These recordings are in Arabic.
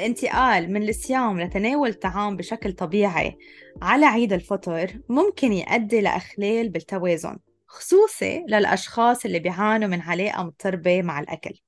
الانتقال من الصيام لتناول الطعام بشكل طبيعي على عيد الفطر ممكن يؤدي لإخلال بالتوازن خصوصي للأشخاص اللي بيعانوا من علاقة مضطربة مع الأكل.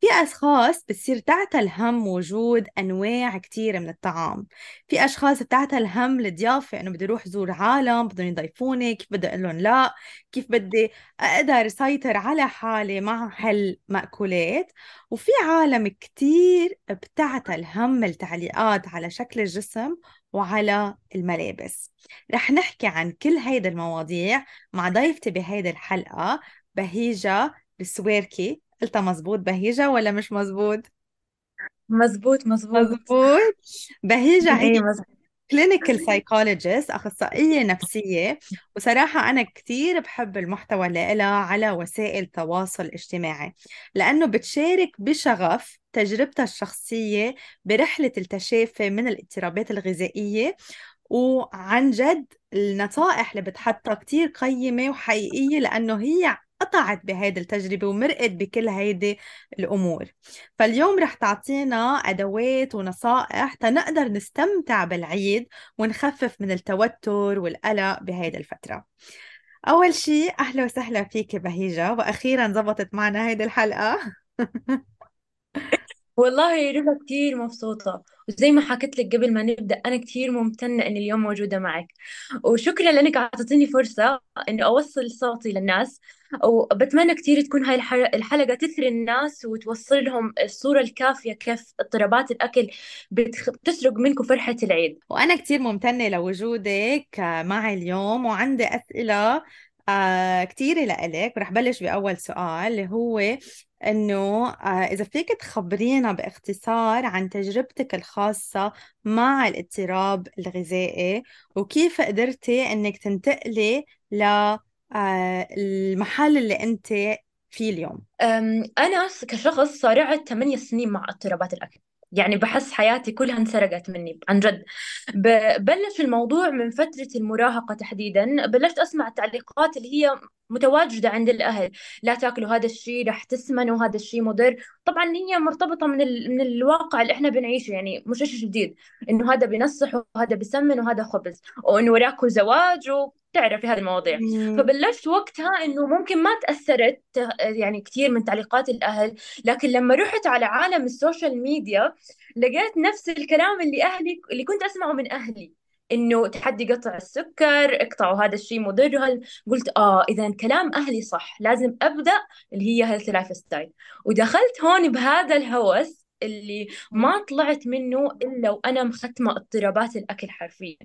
في أشخاص بتصير تعتل هم وجود أنواع كتيرة من الطعام. في أشخاص بتعتل هم الضيافة إنه بدي أروح زور عالم بدهم يضيفوني كيف بدي أقول لهم لا؟ كيف بدي أقدر سيطر على حالي مع هالمأكولات وفي عالم كتير بتعتل هم التعليقات على شكل الجسم وعلى الملابس. رح نحكي عن كل هيدا المواضيع مع ضيفتي بهيدي الحلقة بهيجة السويركي. قلتها مزبوط بهيجة ولا مش مزبوط؟ مزبوط مزبوط مزبوط بهيجة هي إيه clinical psychologist أخصائية نفسية. وصراحة أنا كتير بحب المحتوى اللي لها على وسائل التواصل الاجتماعي لأنه بتشارك بشغف تجربتها الشخصية برحلة التشافي من الاضطرابات الغذائية وعن جد النصائح اللي بتحطها كتير قيمة وحقيقية لأنه هي قطعت بهيدي التجربة ومرقت بكل هيدي الأمور. فاليوم رح تعطينا أدوات ونصائح تنقدر نستمتع بالعيد ونخفف من التوتر والقلق بهيدي الفترة. أول شيء أهلا وسهلا فيك بهيجة. وأخيرا زبطت معنا هيدي الحلقة. والله رضا كتير مبسوطة. وزي ما حكيت لك قبل ما نبدأ أنا كتير ممتنة إني اليوم موجودة معك. وشكرا لأنك أعطيتيني فرصة إني أوصل صوتي للناس. وبتمنى كتير تكون هاي الحلقة تثري الناس وتوصل لهم الصورة الكافية كيف اضطرابات الأكل بتسرق منكم فرحة العيد. وأنا كتير ممتنة لوجودك معي اليوم وعندي أسئلة آه كتيرة لإلك. ورح بلش بأول سؤال اللي هو إنه آه إذا فيك تخبرينا باختصار عن تجربتك الخاصة مع الاضطراب الغذائي وكيف قدرتي إنك تنتقلي ل آه المحل اللي أنت فيه اليوم؟ أنا كشخص صارعت 8 سنين مع اضطرابات الأكل. يعني بحس حياتي كلها انسرقت مني عن جد. بلش الموضوع من فترة المراهقة تحديدا. بلشت أسمع التعليقات اللي هي متواجدة عند الأهل. لا تاكلوا هذا الشيء رح تسمنوا هذا الشيء مضر. طبعا هي مرتبطة من, ال... من الواقع اللي إحنا بنعيشه يعني مش شيء جديد. إنه هذا بينصح وهذا بيسمن وهذا خبز. وإنه وراكوا زواج و... تعرفي هذه المواضيع. فبلشت وقتها إنه ممكن ما تأثرت يعني كثير من تعليقات الأهل لكن لما رحت على عالم ال social media لقيت نفس الكلام اللي أهلي اللي كنت أسمعه من أهلي. إنه تحدي قطع السكر اقطعوا هذا الشيء مضر. قلت آه اذا كلام أهلي صح لازم أبدأ اللي هي healthy lifestyle ودخلت هون بهذا الهوس اللي ما طلعت منه إلا وأنا مختمة اضطرابات الأكل حرفيا.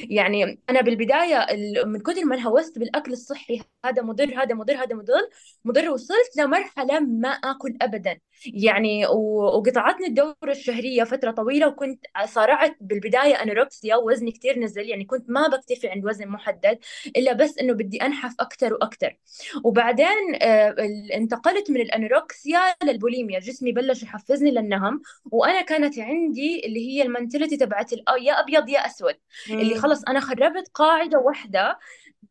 يعني أنا بالبداية من كثر ما انهوست بالأكل الصحي هذا مضر هذا مضر هذا مضر مضر وصلت لمرحلة ما آكل ابدا. يعني وقطعتني الدورة الشهرية فترة طويلة وكنت صارعت بالبداية أنوركسيا ووزني كثير نزل يعني كنت ما بكتفي عند وزن محدد إلا بس إنه بدي أنحف أكثر وأكثر وبعدين آه، انتقلت من الأنوركسيا للبوليميا. جسمي بلش يحفزني لأنه النهم وأنا كانت عندي اللي هي المنتاليتي تبعت يا أبيض يا أسود. اللي خلص أنا خربت قاعدة واحدة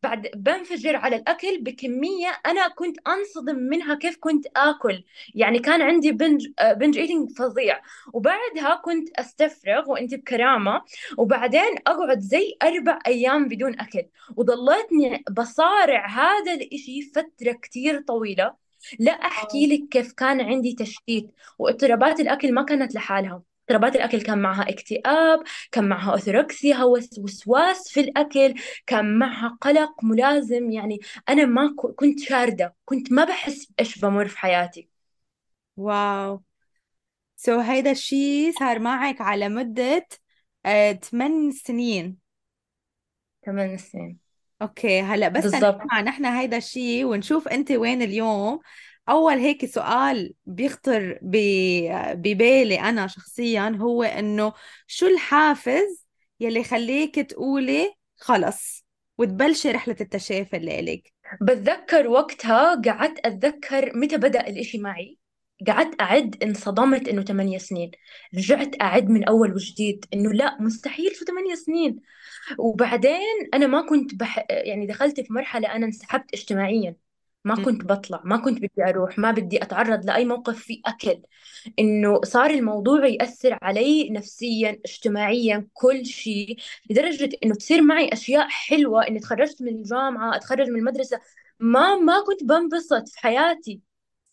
بعد بنفجر على الأكل بكمية أنا كنت أنصدم منها كيف كنت آكل. يعني كان عندي بنج بنج إيتينج فظيع. وبعدها كنت أستفرغ وأنت بكرامة وبعدين أقعد زي أربع أيام بدون أكل. وضليتني بصارع هذا الإشي فترة كتير طويلة. لا آه. لك كيف كان عندي تشتيت. واضطرابات الأكل ما كانت لحالها. اضطرابات الأكل كان معها اكتئاب كان معها أوثوركسيا وسواس في الأكل كان معها قلق ملازم. يعني أنا ما كنت شاردة كنت ما بحس إيش بمر في حياتي. wow. So so, هيدا الشيء صار معك على مدة آه، 8 سنين. 8 سنين. okay هلأ بس نسمع نحن هيدا الشيء ونشوف أنت وين اليوم. أول هيك سؤال بيخطر ببالي أنا شخصيا هو إنه شو الحافز يلي خليك تقولي خلص وتبلشي رحلة التشافي اللي إلك بتذكر وقتها قعدت أتذكر متى بدأ الإشي معي. قعدت أعد انصدمت إنه ثمانية سنين. رجعت أعد من أول وجديد إنه لا مستحيل شو ثمانية سنين. وبعدين أنا ما كنت بح... يعني دخلت في مرحلة أنا انسحبت اجتماعيا. ما كنت بطلع ما كنت بدي أروح ما بدي أتعرض لأي موقف فيه أكل. إنه صار الموضوع يأثر علي نفسيا اجتماعيا كل شيء لدرجة إنه تصير معي أشياء حلوة. إني تخرجت من الجامعة أتخرج من المدرسة ما ما كنت بنبسط في حياتي.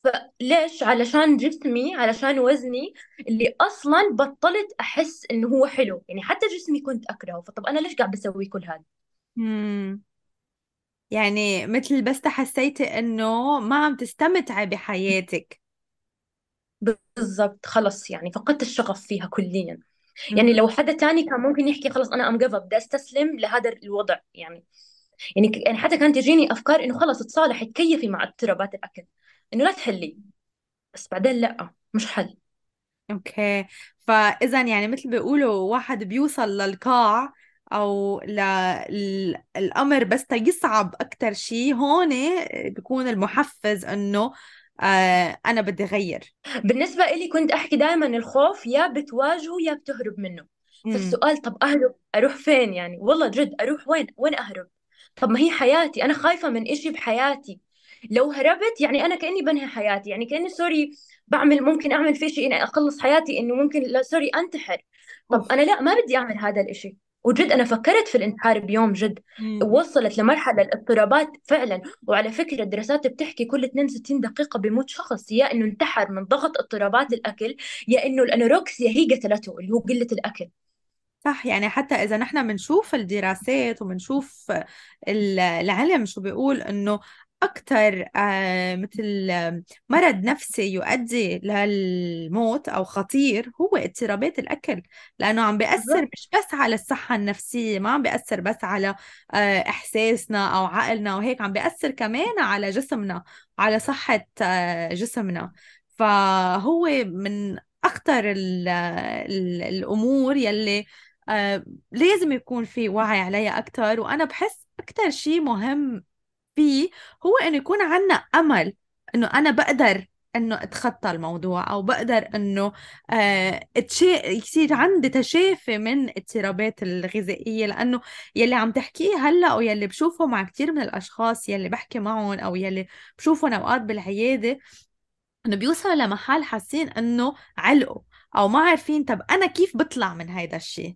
فليش؟ علشان جسمي علشان وزني اللي أصلا بطلت أحس إنه هو حلو. يعني حتى جسمي كنت أكرهه. فطب أنا ليش قاعد بسوي كل هذا. يعني مثل بس حسيتي إنه ما عم تستمتعي بحياتك. بالضبط. خلص يعني. فقدت الشغف فيها كليا. يعني. لو حدا تاني كان ممكن يحكي خلص أنا I'm give up بدي أستسلم لهذا الوضع. يعني يعني يعني حتى كانت تجيني أفكار إنه خلص تصالحي تكيفي مع اضطرابات الأكل. إنه لا تحلي. بس بعدين لأ مش حل. okay. فاذا يعني مثل بيقولوا واحد بيوصل للقاع أو للامر بس يصعب أكثر شيء هون بيكون المحفز إنه آه أنا بدي غير بالنسبة إلي كنت أحكي دائما الخوف يا بتواجهه يا بتهرب منه. فالسؤال طب أهرب أروح فين يعني؟ والله جد أروح وين؟ وين أهرب؟ طب ما هي حياتي أنا خايفة من إشي بحياتي. لو هربت يعني أنا كأني بنهي حياتي يعني كأني sorry بعمل ممكن أعمل في شيء إني أخلص حياتي إنه ممكن لا sorry أنتحر. طب أوف. أنا لا ما بدي أعمل هذا الإشي. وجد أنا فكرت في الانتحار بيوم جد. وصلت لمرحلة الاضطرابات فعلا. وعلى فكرة الدراسات بتحكي كل 62 دقيقة بيموت شخص يا إنه انتحر من ضغط اضطرابات الأكل يا إنه الأنوركسيا هي قتلته اللي هو قلة الأكل. صح يعني حتى إذا نحن بنشوف الدراسات وبنشوف ال- العلم شو بيقول إنه أكثر آه مثل آه، مرض نفسي يؤدي للموت أو خطير هو اضطرابات الأكل لأنه عم بيأثر مش بس على الصحة النفسية ما عم بيأثر بس على آه إحساسنا أو عقلنا وهيك عم بيأثر كمان على جسمنا على صحة جسمنا. فهو من أخطر ال- ال- الأمور يلي لازم يكون في وعي عليها أكتر وأنا بحس أكتر شيء مهم فيه هو إنه يكون عنا أمل إنه أنا بقدر إنه أتخطى الموضوع أو بقدر إنه آه. يصير عندي تشافي من اضطرابات الغذائية لأنه يلي عم تحكيه هلأ ويلي بشوفه مع كتير من الأشخاص يلي بحكي معهم أو يلي بشوفهم أوقات بالعيادة إنه بيوصلوا لمحل حاسين إنه علقوا أو ما عارفين طب أنا كيف بطلع من هيدا الشيء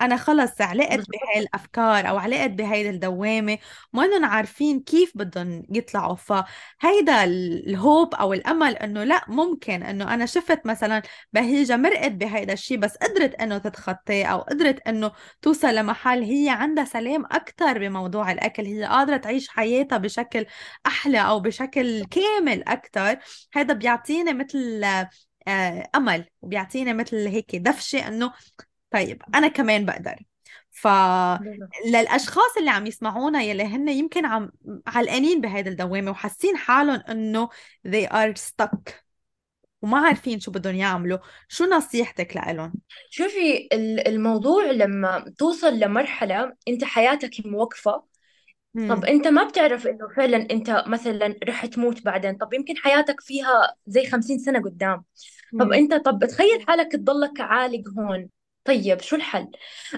أنا خلص علقت بهاي الأفكار أو علقت بهاي الدوامة ما إنهم عارفين كيف بدهم يطلعوا. فهيدا ال- الهوب أو الأمل إنه لأ ممكن إنه أنا شفت مثلا بهيجة مرقت بهيدا الشيء بس قدرت إنه تتخطاه أو قدرت إنه توصل لمحل هي عندها سلام أكثر بموضوع الأكل. هي قادرة تعيش حياتها بشكل أحلى أو بشكل كامل أكثر هذا بيعطيني مثل آه، أمل وبيعطيني مثل هيك دفشة إنه طيب أنا كمان بقدر. بالضبط فللأشخاص اللي عم يسمعونا يلي هن يمكن عم علقانين بهيدا الدوامة وحاسين حالهم إنه they are stuck وما عارفين شو بدهم يعملوا شو نصيحتك لإلهم؟ شوفي ال- الموضوع لما توصل لمرحلة أنت حياتك موقفة طب أنت ما بتعرف إنه فعلا أنت مثلا رح تموت بعدين طب يمكن حياتك فيها زي خمسين سنة قدام طب أنت طب تخيل حالك تضلك عالق هون. طيب شو الحل؟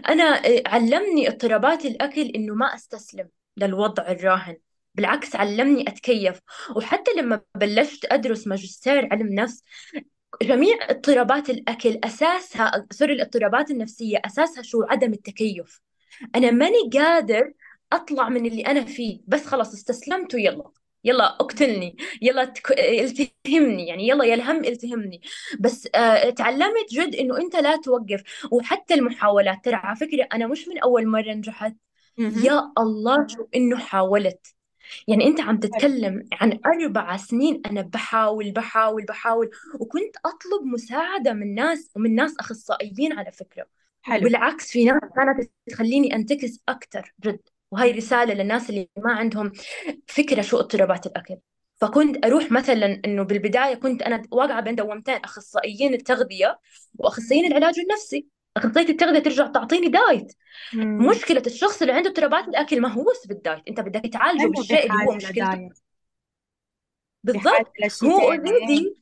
أنا آه، علمني اضطرابات الأكل إنه ما أستسلم للوضع الراهن بالعكس علمني أتكيف. وحتى لما بلشت أدرس ماجستير علم نفس جميع اضطرابات الأكل أساسها سوري الاضطرابات النفسية أساسها شو؟ عدم التكيف. أنا ماني قادر أطلع من اللي أنا فيه بس خلاص استسلمت ويلا. يلا اقتلني يلا تك... التهمني يعني يلا يا الهم التهمني. بس آه تعلمت جد إنه أنت لا توقف. وحتى المحاولات ترى على فكرة أنا مش من أول مرة نجحت. يا الله شو إنه حاولت. يعني أنت عم تتكلم عن أربع سنين أنا بحاول بحاول بحاول. وكنت أطلب مساعدة من ناس ومن ناس أخصائيين على فكرة. حلو. وبالعكس في ناس كانت تخليني أنتكس أكثر جد. وهي رسالة للناس اللي ما عندهم فكرة شو اضطرابات الأكل. فكنت أروح مثلا إنه بالبداية كنت أنا واقعة بين دوامتين أخصائيين التغذية وأخصائيين العلاج النفسي. أخصائية التغذية ترجع تعطيني diet. امم مشكلة الشخص اللي عنده اضطرابات الأكل ما هو بس بال diet. أنت بدك تعالجه أيوة بالشيء اللي هو مشكلته. بالضبط. هو already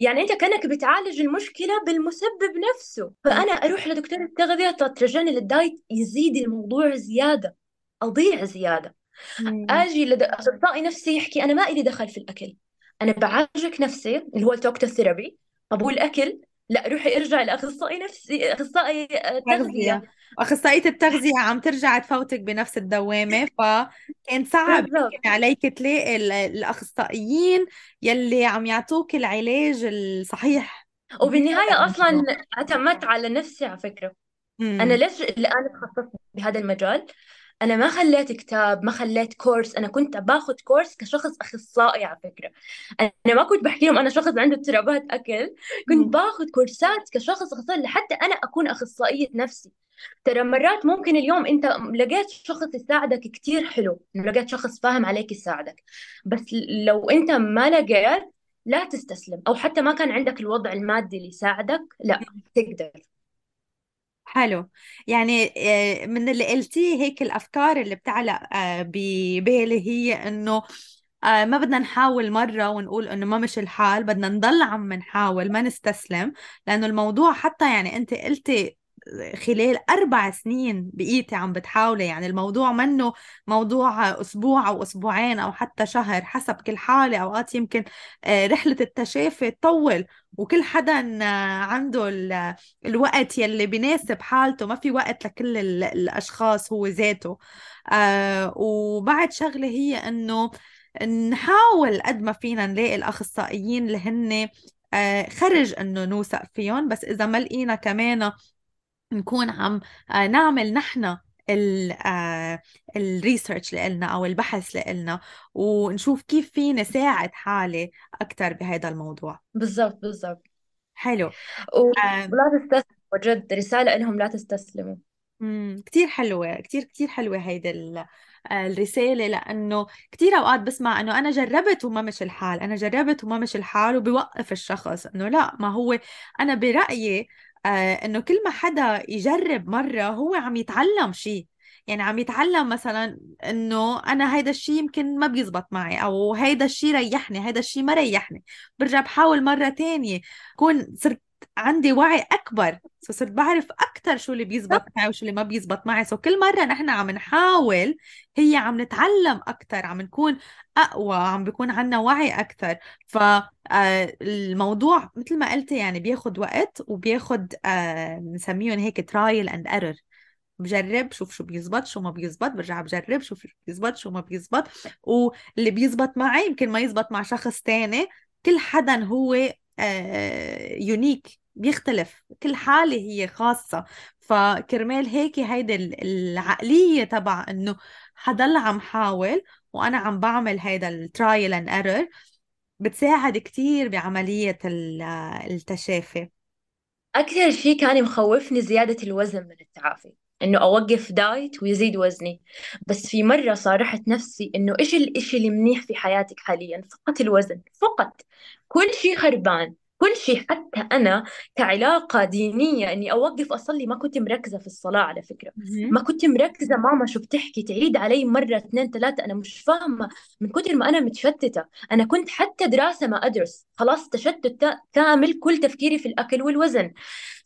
يعني أنت كأنك بتعالج المشكلة بالمسبب نفسه. مم. فأنا أروح لدكتور التغذية ترجعني لل diet يزيد الموضوع زيادة. أضيع زيادة. مم. آجي لاخصائي نفسي يحكي أنا ما إلي دخل في الأكل. أنا بعالجك نفسي اللي هو ال talk therapy طب والاكل لا روحي ارجعي لأخصائي نفسي أخصائي آه، تغذية. تغذية. أخصائية التغذية عم ترجع تفوتك بنفس الدوامة فكان صعب عليك تلاقي ال- الأخصائيين يلي عم يعطوك العلاج الصحيح. وبالنهاية أصلا اعتمدت على نفسي على فكرة. أنا امم ليش الآن تخصصت بهذا المجال؟ أنا ما خليت كتاب ما خليت كورس أنا كنت باخذ كورس كشخص أخصائي على فكرة. أنا ما كنت بحكي لهم أنا شخص عنده اضطرابات أكل كنت باخذ كورسات كشخص أخصائي لحتى أنا أكون أخصائية نفسي. ترى مرات ممكن اليوم أنت لقيت شخص يساعدك كتير حلو لقيت شخص فاهم عليك يساعدك. بس لو أنت ما لقيت لا تستسلم أو حتى ما كان عندك الوضع المادي اللي يساعدك لا تقدر. حلو. يعني آه، من اللي قلتيه هيك الأفكار اللي بتعلق آه، ببالي هي إنه آه، ما بدنا نحاول مرة ونقول إنه ما مش الحال بدنا نضل عم نحاول ما نستسلم لأنه الموضوع حتى يعني أنت قلتي خلال أربع سنين بقيتي عم بتحاولي يعني الموضوع منه موضوع أسبوع أو أسبوعين أو حتى شهر حسب كل حالة. أوقات يمكن آه، رحلة التشافي تطول وكل حدا آه، عنده ال- الوقت يلي بيناسب حالته. ما في وقت لكل ال- الأشخاص هو ذاته. آه وبعد شغلة هي إنه نحاول قد ما فينا نلاقي الأخصائيين اللي هن خرج إنه نوثق فيهم. بس إذا ما لقينا كمان نكون عم آه، نعمل نحن الريسيرش اللي قلنا أو البحث اللي قلنا ونشوف كيف فينا ساعد حالي أكثر بهذا الموضوع. بالضبط بالضبط. حلو. آه، ولا تستسلموا جد رسالة لهم لا تستسلموا. مم. كتير حلوة كتير كتير حلوة آه، الرسالة لأنه كتير أوقات بسمع أنه أنا جربت وما مش الحال أنا جربت وما مش الحال وبيوقف الشخص أنه لا ما هو أنا برأيي آه، أنه كل ما حدا يجرب مرة هو عم يتعلم شيء. يعني عم يتعلم مثلا إنه أنا هيدا الشيء يمكن ما بيزبط معي أو هيدا الشيء ريحني هيدا الشيء ما ريحني. برجع بحاول مرة تانية كون صرت عندي وعي أكبر. So صرت بعرف أكثر شو اللي بيزبط معي وشو اللي ما بيزبط معي. So كل مرة نحن عم نحاول هي عم نتعلم أكثر عم نكون أقوى عم بيكون عنا وعي أكثر فالموضوع مثل ما قلت يعني بياخد وقت وبياخد آه، بنسميهم هيك trial and error بجرب شوف شو بيزبط شو ما بيزبط برجع بجرب شوف شو بيزبط شو ما بيزبط. واللي بيزبط معي يمكن ما يزبط مع شخص تاني كل حدا هو unique بيختلف. كل حالة هي خاصة. فكرمال هيك هيدي ال- العقلية تبع إنه حضل عم حاول وأنا عم بعمل هيدا ال trial and error بتساعد كتير بعملية ال- التشافي. أكثر شيء كان مخوفني زيادة الوزن من التعافي. إنه أوقف دايت ويزيد وزني. بس في مرة صارحت نفسي إنه إيش الإشي اللي منيح في حياتك حاليا؟ فقط الوزن فقط. كل شيء خربان. كل شيء حتى أنا كعلاقة دينية إني أوقف أصلي ما كنت مركزة في الصلاة على فكرة. ما. كنت مركزة ماما شو بتحكي تعيد علي مرة اثنين ثلاثة أنا مش فاهمة. من كتر ما أنا متشتتة أنا كنت حتى دراسة ما أدرس. خلاص تشتت كامل كل تفكيري في الأكل والوزن.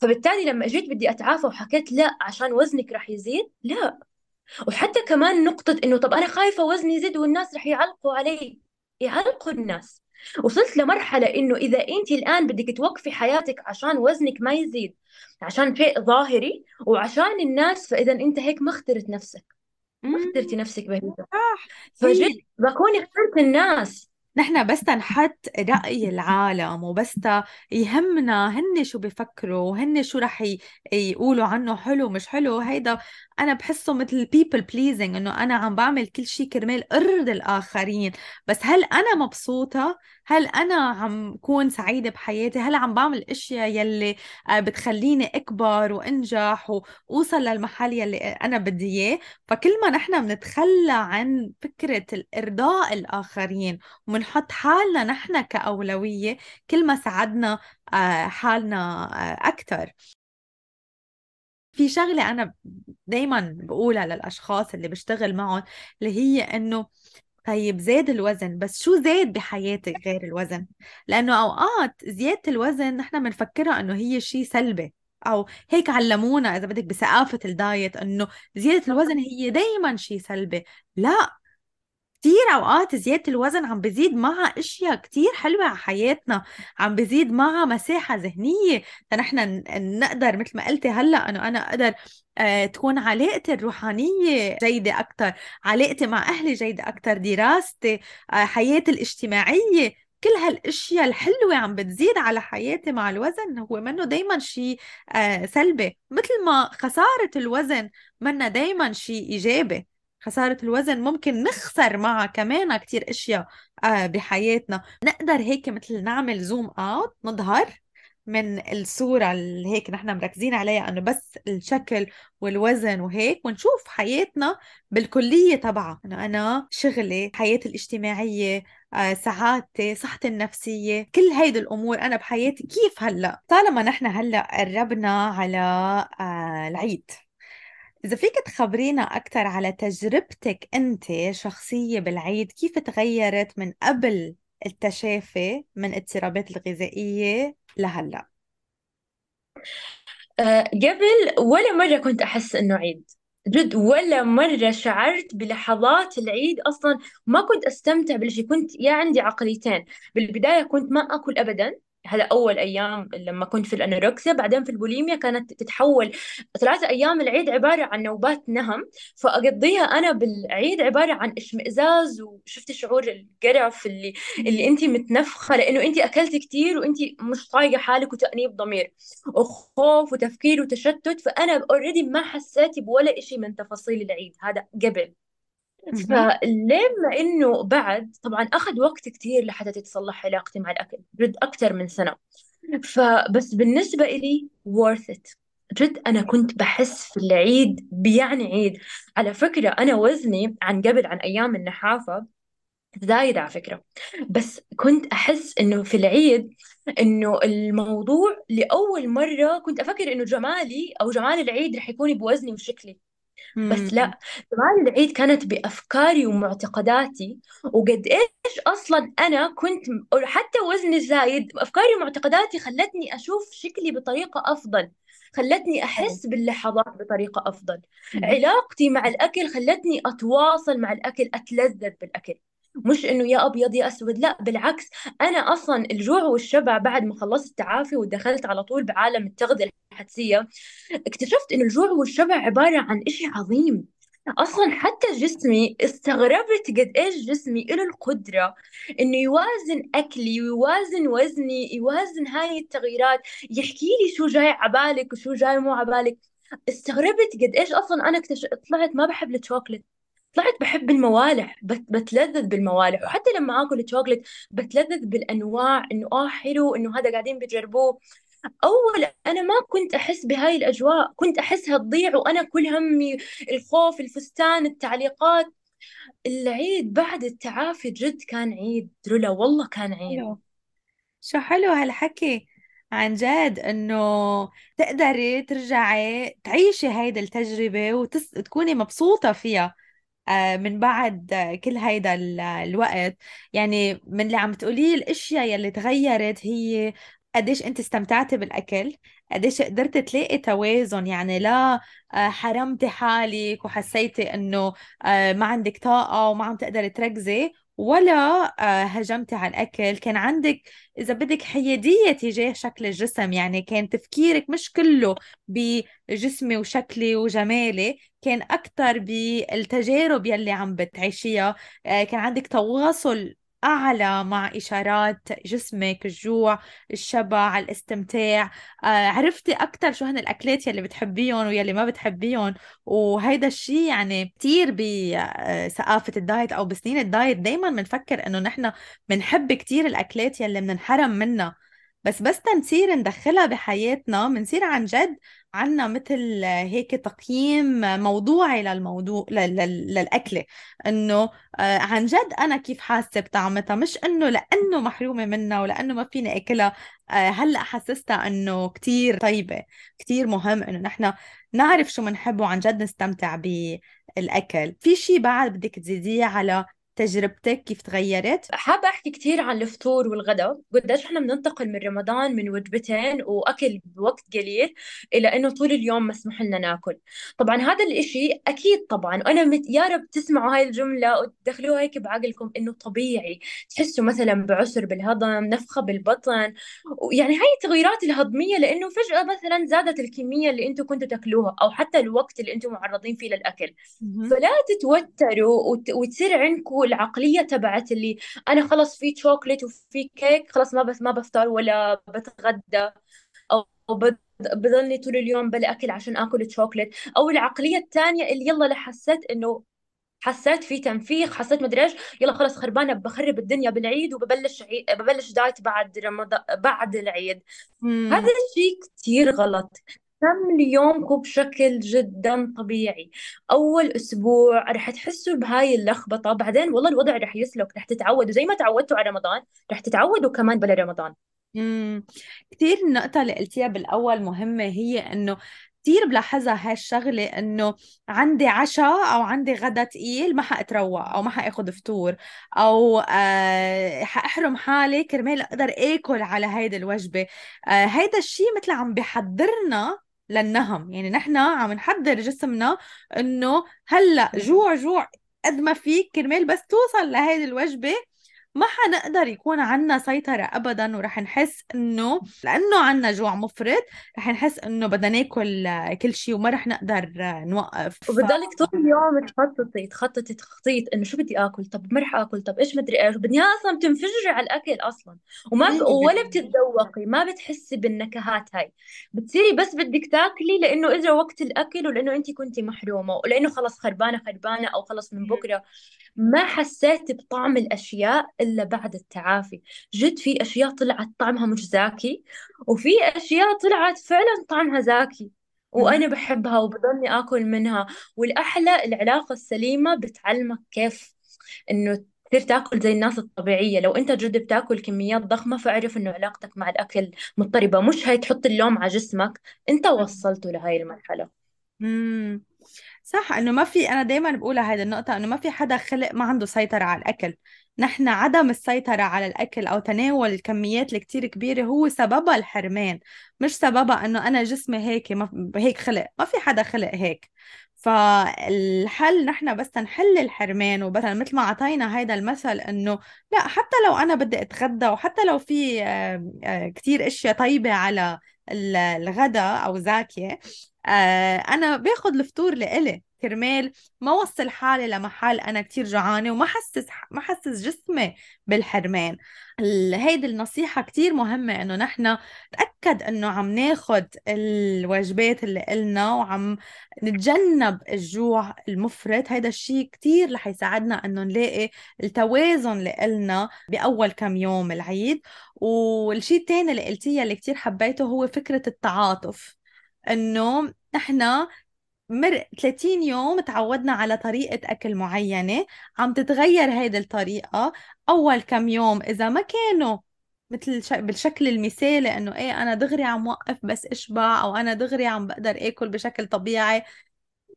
فبالتالي لما جيت بدي أتعافى وحكيت لا عشان وزنك رح يزيد لا. وحتى كمان نقطة إنه طب أنا خايفة وزني يزيد والناس رح يعلقوا علي يعلقوا الناس. وصلت لمرحلة إنه إذا أنت الآن بدك توقفي حياتك عشان وزنك ما يزيد عشان شيء ظاهري وعشان الناس فإذا أنت هيك ما اخترت نفسك ما. اخترتي نفسك بهيدا فجد هي بكون اخترت الناس. نحن بس نحط رأي العالم وبس يهمنا هن شو بفكروا هن شو رح يقولوا عنه حلو مش حلو هيدا أنا بحسه مثل people pleasing إنه أنا عم بعمل كل شيء كرمال أرضي الآخرين بس هل أنا مبسوطة؟ هل أنا عم كون سعيدة بحياتي؟ هل عم بعمل أشياء يلي آه، بتخليني أكبر وأنجح وأوصل للمحل يلي أنا بدي إياه؟ فكل ما نحن بنتخلى عن فكرة الإرضاء الآخرين وبنحط حالنا نحن كأولوية كل ما ساعدنا آه، حالنا آه، أكثر في شغلة أنا دايما بقولها للأشخاص اللي بشتغل معهم اللي هي إنه طيب زاد الوزن بس شو زاد بحياتك غير الوزن؟ لأنه أوقات زيادة الوزن نحن بنفكرها إنه هي شيء سلبي أو هيك علمونا إذا بدك بثقافة الدايت إنه زيادة الوزن هي دايما شيء سلبي. لا. كتير أوقات زيادة الوزن عم بزيد معها أشياء كتير حلوة على حياتنا عم بزيد معها مساحة ذهنية فنحن نقدر مثل ما قلتي هلأ أنه أنا أقدر آه، تكون علاقتي الروحانية جيدة أكتر علاقتي مع أهلي جيدة أكتر دراستي آه، حياتي الاجتماعية كل هالأشياء الحلوة عم بتزيد على حياتي مع الوزن هو منه دايما شيء آه سلبي مثل ما خسارة الوزن منا دايما شيء إيجابي. خسارة الوزن ممكن نخسر معها كمان كتير أشياء آه بحياتنا. نقدر هيك مثل نعمل زوم اوت نظهر من الصورة اللي هيك نحن مركزين عليها إنه بس الشكل والوزن وهيك ونشوف حياتنا بالكلية تبعها. إنه أنا شغلي حياتي الاجتماعية آه، سعادتي صحتي النفسية كل هيدي الأمور أنا بحياتي كيف هلأ؟ طالما نحن هلأ قربنا على آه، العيد. إذا فيك تخبرينا أكثر على تجربتك أنت شخصية بالعيد كيف تغيرت من قبل التشافي من اضطرابات الغذائية لهلأ؟ أه قبل ولا مرة كنت أحس إنه عيد. جد ولا مرة شعرت بلحظات العيد أصلا ما كنت أستمتع بالشيء كنت يا عندي عقليتين. بالبداية كنت ما أكل أبدا هذا أول أيام لما كنت في الأنوركسيا. بعدين في البوليميا كانت تتحول ثلاثة أيام. العيد عبارة عن نوبات نهم. فأقضيها أنا بالعيد عبارة عن إشمئزاز. وشفت شعور القرف اللي اللي أنت متنفخة لأنه أنت أكلت كثير وأنت مش طايقة حالك وتأنيب ضمير وخوف وتفكير وتشتت. فأنا أوريدي ما حسيت بولا شيء من تفاصيل العيد. هذا قبل. فلما إنه بعد طبعا أخذ وقت كثير لحتى تتصلح علاقتي مع الاكل جد أكثر من سنة. فبس بالنسبة إلي worth it. جد أنا كنت بحس في العيد بيعني عيد. على فكرة أنا وزني عن قبل عن أيام النحافة زايد على فكرة. بس كنت أحس إنه في العيد إنه الموضوع لأول مرة كنت أفكر إنه جمالي أو جمال العيد رح يكون بوزني وشكلي. بس لا جمال العيد كانت بأفكاري ومعتقداتي وقد إيش أصلا أنا كنت حتى وزني زايد أفكاري ومعتقداتي خلتني أشوف شكلي بطريقة أفضل خلتني أحس باللحظات بطريقة أفضل. علاقتي مع الأكل خلتني أتواصل مع الأكل أتلذذ بالأكل. مش إنه يا أبيض يا أسود لا بالعكس. أنا أصلا الجوع والشبع بعد ما خلصت التعافي ودخلت على طول بعالم التغذية الحدسية اكتشفت إنه الجوع والشبع عبارة عن إشي عظيم. أصلا حتى جسمي استغربت قد إيش جسمي له القدرة إنه يوازن أكلي ويوازن وزني يوازن هاي التغييرات. يحكي لي شو جاي عبالك وشو جاي مو عبالك. استغربت قد إيش أصلا أنا اكتشفت طلعت ما بحب الشوكلت. طلعت بحب الموالح بتلذذ بالموالح. وحتى لما آكل الشوكليت بتلذذ بالأنواع إنه آه حلو إنه هذا قاعدين بيجربوه. أول أنا ما كنت أحس بهاي الأجواء كنت أحسها تضيع وأنا كل همي الخوف الفستان التعليقات. العيد بعد التعافي جد كان عيد رولا والله كان عيد. حلو. شو حلو هالحكي عن جد إنه تقدري ترجعي تعيشي هيدا التجربة وتكوني مبسوطة فيها. من بعد كل هيدا الوقت. يعني من اللي عم تقوليه الأشياء يلي تغيرت هي قديش أنت استمتعتي بالأكل قديش قدرت تلاقي توازن. يعني لا آه، حرمتي حالك وحسيتي إنه آه، ما عندك طاقة وما عم تقدري تركزي. ولا هجمتي على الأكل. كان عندك إذا بدك حيادية تجاه شكل الجسم يعني كان تفكيرك مش كله بجسمي وشكلي وجمالي كان أكثر بالتجارب يلي عم بتعيشيها. آه، كان عندك تواصل أعلى مع إشارات جسمك الجوع الشبع الاستمتاع. آه عرفتي أكثر شو هن الأكلات يلي بتحبيهم ويلي ما بتحبيهم وهيدا الشيء يعني كثير بثقافة ال diet أو بسنين ال diet دايما بنفكر إنه نحن بنحب كثير الأكلات يلي بننحرم منها. بس بس تنصير ندخلها بحياتنا بنصير عن جد عنا مثل هيك تقييم موضوعي للموضوع للأكلة إنه آه، عن جد أنا كيف حاسة بطعمتها؟ مش إنه لأنه محرومة منها ولأنه ما فيني أكلها آه، هلأ حسستها إنه كتير طيبة كتير مهم إنه نحن نعرف شو بنحب وعن جد نستمتع بالأكل. في شيء بعد بدك تزيديه على تجربتك كيف تغيرت؟ حابة أحكي كثير عن الفطور والغداء. قديش إحنا بننتقل من رمضان من وجبتين وأكل بوقت قليل إلى إنه طول اليوم مسموح لنا ناكل. طبعا هذا الإشي أكيد طبعا. أنا مت... يا رب تسمعوا هاي الجملة وتدخلوها هيك بعقلكم إنه طبيعي. تحسوا مثلا بعسر بالهضم نفخة بالبطن. يعني هاي التغيرات الهضمية لأنه فجأة مثلا زادت الكمية اللي أنتم كنتوا تاكلوها أو حتى الوقت اللي أنتم معرضين فيه للأكل. فلا تتوتروا وت... وتصير عندكم العقلية تبعت اللي أنا خلص في شوكليت وفي كيك خلص ما بس ما بفطر ولا بتغدى أو بض- بضلني طول اليوم بلا اكل عشان آكل شوكليت أو العقلية الثانية اللي يلا لحسيت إنه حسيت في تنفيخ حسيت مدري إيش يلا خلص خربانة بخرب الدنيا بالعيد وببلش عي... ببلش دايت بعد رمضان بعد العيد. هذا مم. الشيء كثير غلط. كملي يومكم بشكل جدا طبيعي؟ أول أسبوع رح تحسوا بهاي اللخبطة بعدين والله الوضع رح يسلك رح تتعودوا زي ما تعودتوا على رمضان رح تتعودوا كمان بلا رمضان. مم. كتير النقطة اللي قلتيها بالأول مهمة هي إنه كتير بلاحظها هالشغلة إنه عندي عشاء أو عندي غدا تقيل ما حأتروق أو ما حأخذ فطور أو آه حأحرم حالي كرمال أقدر آكل على هيدي الوجبة. آه هيدا الشيء مثل عم بحضرنا للنهم. يعني نحن عم نحضر جسمنا إنه هلأ جوع جوع قد ما فيك كرمال بس توصل لهيدي الوجبة ما حنقدر يكون عنا سيطرة أبدا ورح نحس إنه لأنه عنا جوع مفرط رح نحس إنه بدنا ناكل كل شيء وما رح نقدر نوقف. ف... وبتضلك طول اليوم تخططي تخططي تخطيط إنه شو بدي آكل طب ما رح آكل طب إيش مدري إيش. بدنيا أصلا بتنفجري على الأكل أصلا وما ب... ولا 100% بتتذوقي ما بتحسي بالنكهات هاي. بتصيري بس بدك تاكلي لأنه اجى وقت الأكل ولأنه انت كنتي محرومة ولأنه خلص خربانة خربانة أو خلص من بكرة. ما حسيت بطعم الأشياء إلا بعد التعافي. جد في أشياء طلعت طعمها مش زاكي وفي أشياء طلعت فعلا طعمها زاكي. وأنا بحبها وبضلني آكل منها. والأحلى العلاقة السليمة بتعلمك كيف إنه تصير تاكل زي الناس الطبيعية. لو أنت جد بتاكل كميات ضخمة فاعرف إنه علاقتك مع الأكل مضطربة. مش هي تحط اللوم على جسمك. أنت وصلته لهاي المرحلة. مم. صح إنه ما في أنا دائما بقولها هذه النقطة إنه ما في حدا خلق ما عنده سيطرة على الأكل. نحن عدم السيطرة على الأكل أو تناول الكميات الكتير كبيرة هو سببها الحرمان مش سببها إنه أنا جسمي هيك ما هيك خلق. ما في حدا خلق هيك. فالحل نحن بس نحل الحرمان وبدل مثل ما أعطينا هيدا المثل إنه لا حتى لو أنا بدي أتغدى وحتى لو في آه، كتير أشياء طيبة على ال- الغداء أو زاكية آه، أنا باخد الفطور لإلي كرمال ما وصل حالي لمحل أنا كتير جوعانه وما حسس ما حسس جسمي بالحرمان. ال- هيدي النصيحة كتير مهمة إنه نحن نتأكد إنه عم ناخد الوجبات اللي إلنا وعم نتجنب الجوع المفرط. هيدا الشيء كتير رح يساعدنا إنه نلاقي التوازن اللي إلنا بأول كم يوم العيد. والشيء التاني اللي قلتيه اللي كتير حبيته هو فكرة التعاطف. انه نحن مر 30 يوم تعودنا على طريقة أكل معينة. عم تتغير هيدي الطريقة. أول كم يوم إذا ما كانوا مثل. بالشكل المثالي إنه إيه أنا دغري عم وقف بس إشبع أو أنا دغري عم بقدر آكل بشكل طبيعي.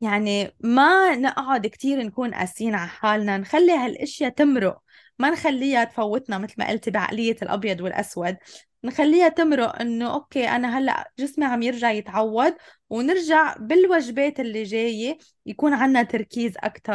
يعني ما نقعد كتير نكون قاسيين على حالنا. نخلي هالأشياء تمرق. ما نخليها تفوتنا مثل ما قلتي بعقلية الأبيض والأسود. نخليها تمرق إنه أوكي أنا هلأ جسمي عم يرجع يتعود ونرجع بالوجبات اللي جاية يكون عنا تركيز أكتر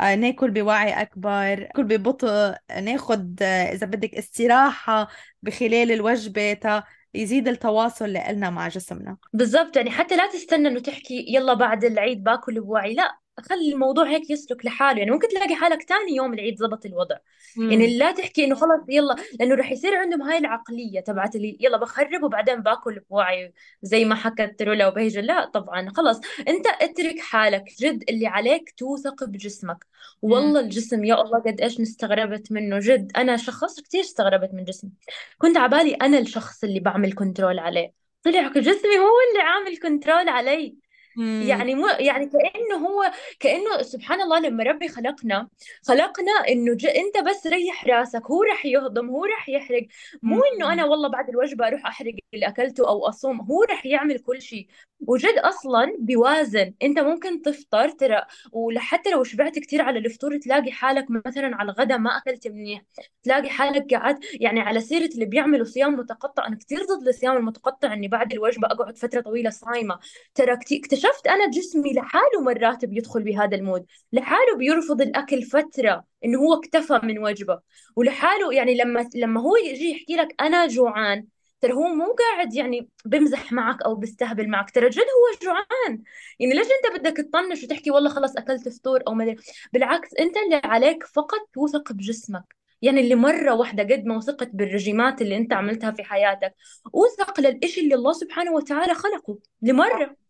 آه، ناكل بوعي أكبر ناكل ببطء ناخد آه، إذا بدك استراحة بخلال الوجبة تا يزيد التواصل قلنا مع جسمنا. بالضبط يعني حتى لا تستنى إنه تحكي يلا بعد العيد باكل بوعي لأ. خلي الموضوع هيك يسلك لحاله. يعني ممكن تلاقي حالك تاني يوم العيد زبط الوضع. امم يعني لا تحكي إنه خلص يلا لأنه رح يصير عندهم هاي العقلية تبعت اللي يلا بخرب وبعدين باكل بوعي زي ما حكت رولا وبهجة. لا طبعا خلص أنت اترك حالك جد اللي عليك توثق بجسمك. والله الجسم يا الله قد إيش استغربت منه. جد أنا شخص كثير استغربت من جسمي. كنت عبالي أنا الشخص اللي بعمل control عليه. طلع جسمي هو اللي عامل control علي. يعني مو يعني كأنه هو كأنه سبحان الله لما ربي خلقنا خلقنا إنه ج... أنت بس ريح راسك هو رح يهضم هو رح يحرق. مو إنه أنا. والله بعد الوجبة أروح أحرق اللي أكلته أو أصوم هو رح يعمل كل شيء. وجد أصلا بيوازن. أنت ممكن تفطر ترى ولحتى لو شبعت كثير على الفطور تلاقي حالك مثلا على الغداء ما أكلت منيح. تلاقي حالك قاعد يعني على سيرة اللي بيعملوا صيام متقطع. أنا كثير ضد الصيام المتقطع إني بعد الوجبة أقعد فترة طويلة صايمة. ترى كتير اكتشفت أنا جسمي لحاله مرات بيدخل بهذا ال mood لحاله بيرفض الأكل فترة إنه هو اكتفى من وجبة ولحاله يعني لما لما هو يجي يحكي لك أنا جوعان ترى هو مو قاعد يعني بمزح معك أو بيستهبل معك ترى جد هو جوعان. يعني ليش أنت بدك تطنش وتحكي والله خلص أكلت فطور أو ما بالعكس أنت اللي عليك فقط توثق بجسمك. يعني اللي مرة واحدة قد ما وثقت بالرجيمات اللي أنت عملتها في حياتك وثق للإشي اللي الله سبحانه وتعالى خلقه لمرة.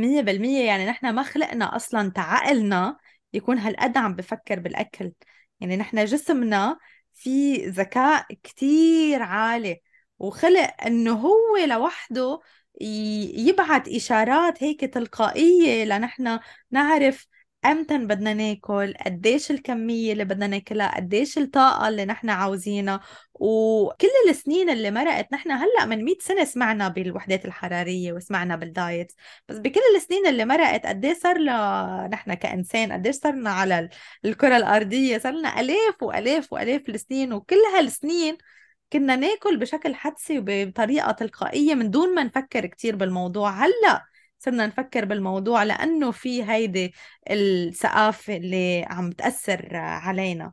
مية بالمية يعني نحن ما خلقنا أصلا تعقلنا يكون هالقد عم بفكر بالأكل. يعني نحن جسمنا في ذكاء كتير عالي وخلق إنه هو لوحده يبعت إشارات هيك تلقائية لنحن نعرف أمتى بدنا ناكل؟ قديش الكمية اللي بدنا ناكلها؟ قديش الطاقة اللي نحن عاوزينها؟ وكل السنين اللي مرقت نحن هلأ من 100 سنة سمعنا بالوحدات الحرارية وسمعنا بالدايت. بس بكل السنين اللي مرقت قديش صار لنا نحن كإنسان؟ قديش صرنا على ال- الكرة الأرضية؟ صار لنا آلاف وآلاف وآلاف السنين وكل هالسنين كنا ناكل بشكل حدسي وبطريقة تلقائية من دون ما نفكر كتير بالموضوع. هلأ صرنا نفكر بالموضوع لأنه في هيدي الثقافة اللي عم تأثر علينا.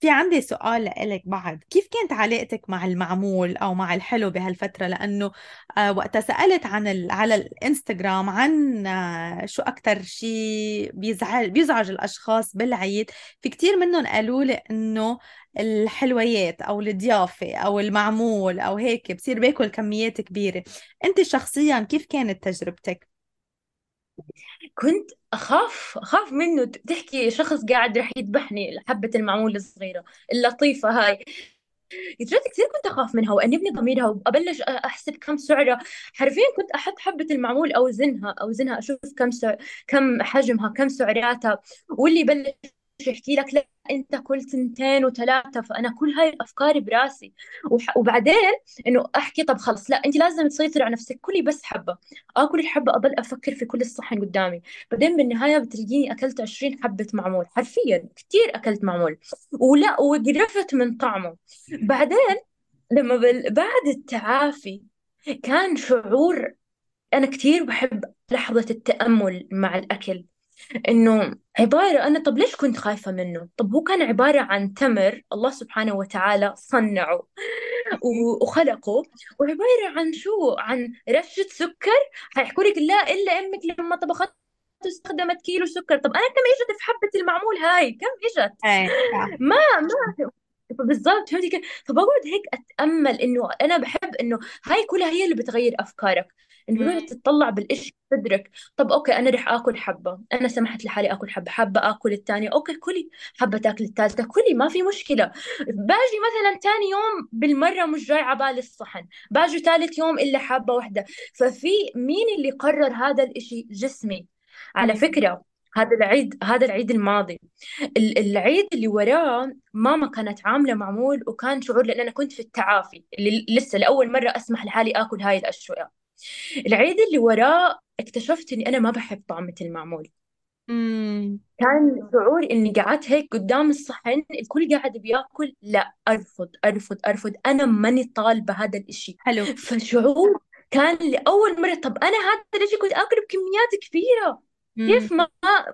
في عندي سؤال لإلك بعد. كيف كانت علاقتك مع المعمول أو مع الحلو بهالفترة؟ لأنه آه وقتها سألت عن ال... على الإنستغرام عن آه شو أكتر شيء بيزعل بيزعج الأشخاص بالعيد. في كتير منهم قالوا لي إنه الحلويات أو الضيافة أو المعمول أو هيك بصير باكل كميات كبيرة. أنت شخصيا كيف كانت تجربتك؟ كنت أخاف أخاف منه. تحكي شخص قاعد رح يذبحني حبة المعمول الصغيرة اللطيفة هاي. جد كثير كنت أخاف منها وأنبني ضميرها وأبلش أحسب كم سعرها. حرفيا كنت أحط حبة المعمول أوزنها أوزنها أشوف كم سع... كم حجمها كم سعراتها. واللي يبلش يحكي لك لا أنت كل سنتين وثلاثة فأنا كل هاي الأفكار براسي. وح... وبعدين إنه أحكي طب خلص لا أنت لازم تسيطري على نفسك كلي بس حبة. آكل الحبه اضل أفكر في كل الصحن قدامي. بعدين بالنهاية بتلاقيني أكلت 20 حبة معمول. حرفيا كثير أكلت معمول. ولا وقرفت من طعمه. بعدين لما بل... بعد التعافي كان شعور أنا كثير بحب لحظة التأمل مع الأكل. إنه عبارة أنا طب ليش كنت خايفة منه؟ طب هو كان عبارة عن تمر الله سبحانه وتعالى صنعه وخلقه وعبارة عن شو؟ عن رشة سكر. حيحكوا لك لا إلا أمك لما طبخت استخدمت كيلو سكر. طب أنا كم إجت في حبة المعمول هاي؟ كم صح. ما ما بالضبط فهمتي كيف؟ فبقعد هيك أتأمل إنه أنا بحب إنه هاي كلها هي اللي بتغير أفكارك. إنه مم. بتقعد تطلع بالإشي تدرك طب okay أنا رح آكل حبة. أنا سمحت لحالي آكل حبة. حبه آكل الثانية okay كلي. حبه تاكل الثالثه كلي ما في مشكلة. باجي مثلا ثاني يوم بالمرة مش جاي على بالي الصحن. باجي ثالث يوم إلا حبه واحدة ففي مين اللي قرر هذا الإشي؟ جسمي. على. فكرة هذا العيد هذا العيد الماضي. ال- العيد اللي وراه ماما كانت عاملة معمول وكان شعور لأن أنا كنت في التعافي. اللي لسه لأول مرة أسمح لحالي آكل هاي الأشياء. العيد اللي وراه اكتشفت إني أنا ما بحب طعمة المعمول. مم. كان شعور إني قعدت هيك قدام الصحن الكل قاعد بياكل. لا أرفض أرفض أرفض. أنا ماني طالبة هذا الإشي. حلو. فشعور كان لأول مرة طب أنا هذا الإشي كنت آكله بكميات كبيرة. مم. كيف ما